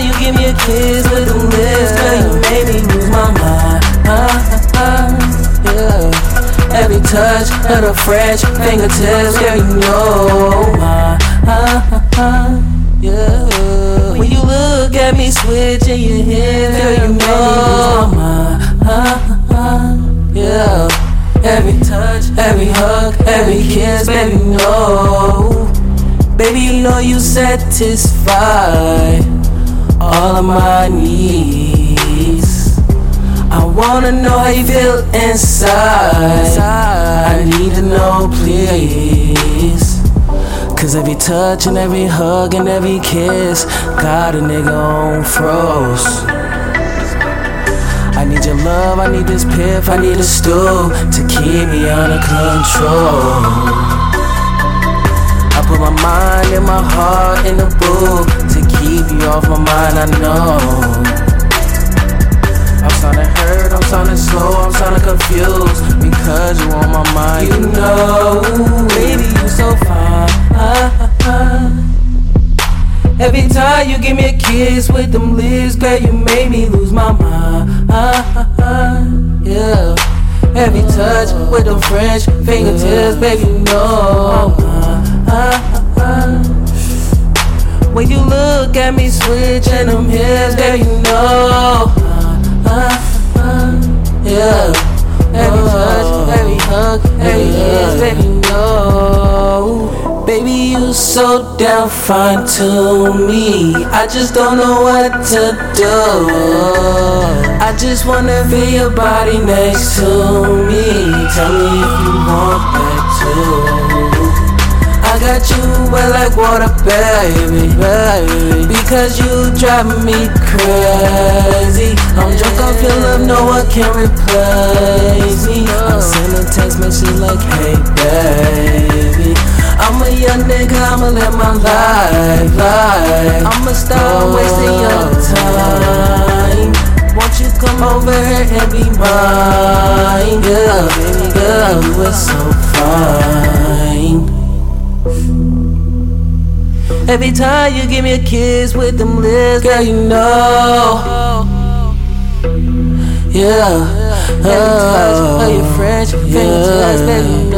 You give me a kiss with them lips, girl, you make me lose my mind. Uh, uh, uh, yeah. Every touch of the fingertips, girl, you know my. Yeah. When you look at me switching your hips, girl, you know my. Yeah. Every touch, every hug, every kiss, baby, no. Baby, you know you satisfy all of my needs. I wanna know how you feel inside. I need to know, please. Cause every touch and every hug and every kiss got a nigga on froze. I need your love, I need this piff, I need a stool to keep me under control. I put my mind and my heart mind, I know. I'm sounding hurt, I'm sounding slow, I'm sounding confused because you on my mind. You know, baby, you so fine. Uh, uh, uh. Every time you give me a kiss with them lips, girl, you make me lose my mind. Yeah. Every touch with them French fingertips, baby, you know. When you look at me switching them hips, girl, you know. Uh, uh, uh, yeah. Every touch, every hug, every kiss, baby, you know. Baby, you so damn fine to me. I just don't know what to do. I just wanna feel your body next to me. Tell me if you want that too. I got you wet like water, baby, baby. Because you drive me crazy. I'm drunk off your love, no one can replace me. I'm sending text message like, hey, baby. I'm a young nigga, I'ma live my life, life. I'ma stop oh. wasting your time. Won't you come over here and be mine? Yeah, baby girl, you are so fine. Every time you give me a kiss with them lips, girl, you know. Yeah, every touch of your French fingertips, baby, you